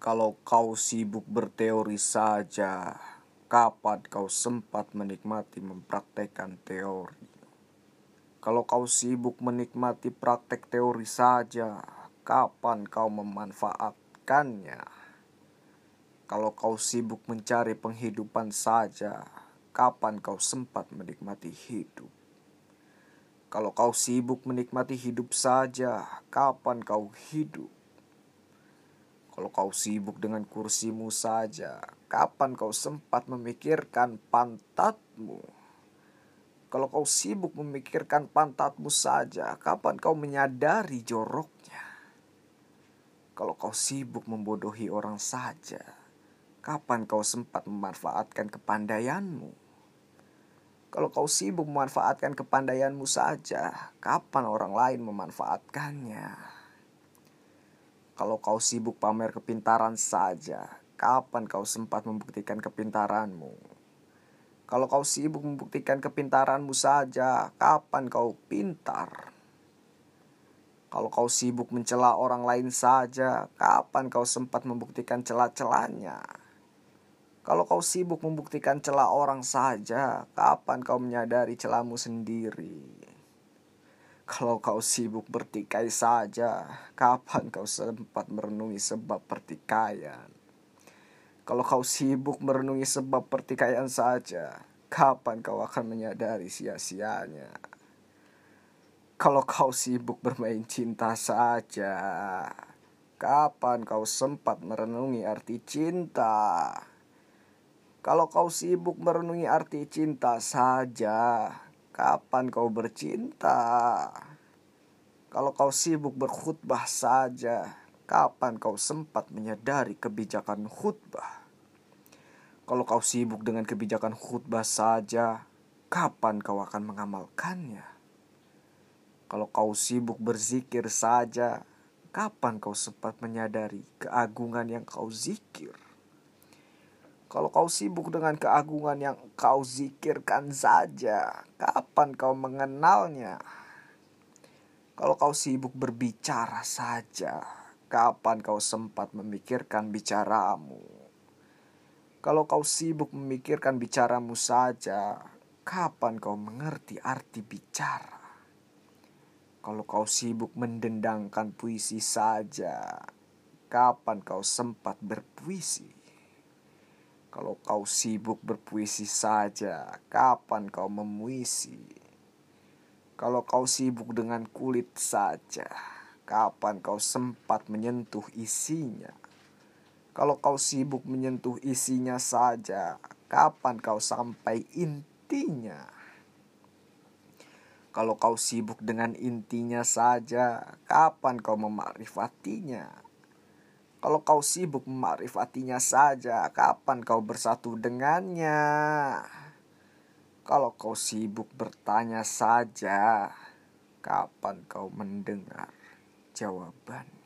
Kalau kau sibuk berteori saja, kapan kau sempat menikmati mempraktekkan teori? Kalau kau sibuk menikmati praktek teori saja, kapan kau memanfaatkannya? Kalau kau sibuk mencari penghidupan saja, kapan kau sempat menikmati hidup? Kalau kau sibuk menikmati hidup saja, kapan kau hidup? Kalau kau sibuk dengan kursimu saja, kapan kau sempat memikirkan pantatmu? Kalau kau sibuk memikirkan pantatmu saja, kapan kau menyadari joroknya? Kalau kau sibuk membodohi orang saja, kapan kau sempat memanfaatkan kepandaianmu? Kalau kau sibuk memanfaatkan kepandaianmu saja, kapan orang lain memanfaatkannya? Kalau kau sibuk pamer kepintaran saja, kapan kau sempat membuktikan kepintaranmu? Kalau kau sibuk membuktikan kepintaranmu saja, kapan kau pintar? Kalau kau sibuk mencela orang lain saja, kapan kau sempat membuktikan celah-celahnya? Kalau kau sibuk membuktikan celah orang saja, kapan kau menyadari celahmu sendiri? Kalau kau sibuk bertikai saja, kapan kau sempat merenungi sebab pertikaian? Kalau kau sibuk merenungi sebab pertikaian saja, kapan kau akan menyadari sia-sianya? Kalau kau sibuk bermain cinta saja, kapan kau sempat merenungi arti cinta? Kalau kau sibuk merenungi arti cinta saja, Kapan kau bercinta? Kalau kau sibuk berkhutbah saja, kapan kau sempat menyadari kebijakan khutbah? Kalau kau sibuk dengan kebijakan khutbah saja, kapan kau akan mengamalkannya? Kalau kau sibuk berzikir saja, kapan kau sempat menyadari keagungan yang kau zikir? Kalau kau sibuk dengan keagungan yang kau zikirkan saja, kapan kau mengenalnya? Kalau kau sibuk berbicara saja, kapan kau sempat memikirkan bicaramu? Kalau kau sibuk memikirkan bicaramu saja, kapan kau mengerti arti bicara? Kalau kau sibuk mendendangkan puisi saja, kapan kau sempat berpuisi? Kalau kau sibuk berpuisi saja, kapan kau memuisi? Kalau kau sibuk dengan kulit saja, kapan kau sempat menyentuh isinya? Kalau kau sibuk menyentuh isinya saja, kapan kau sampai intinya? Kalau kau sibuk dengan intinya saja, kapan kau memakrifatinya? Kalau kau sibuk memakrifatinya saja, kapan kau bersatu dengannya? Kalau kau sibuk bertanya saja, kapan kau mendengar jawabannya?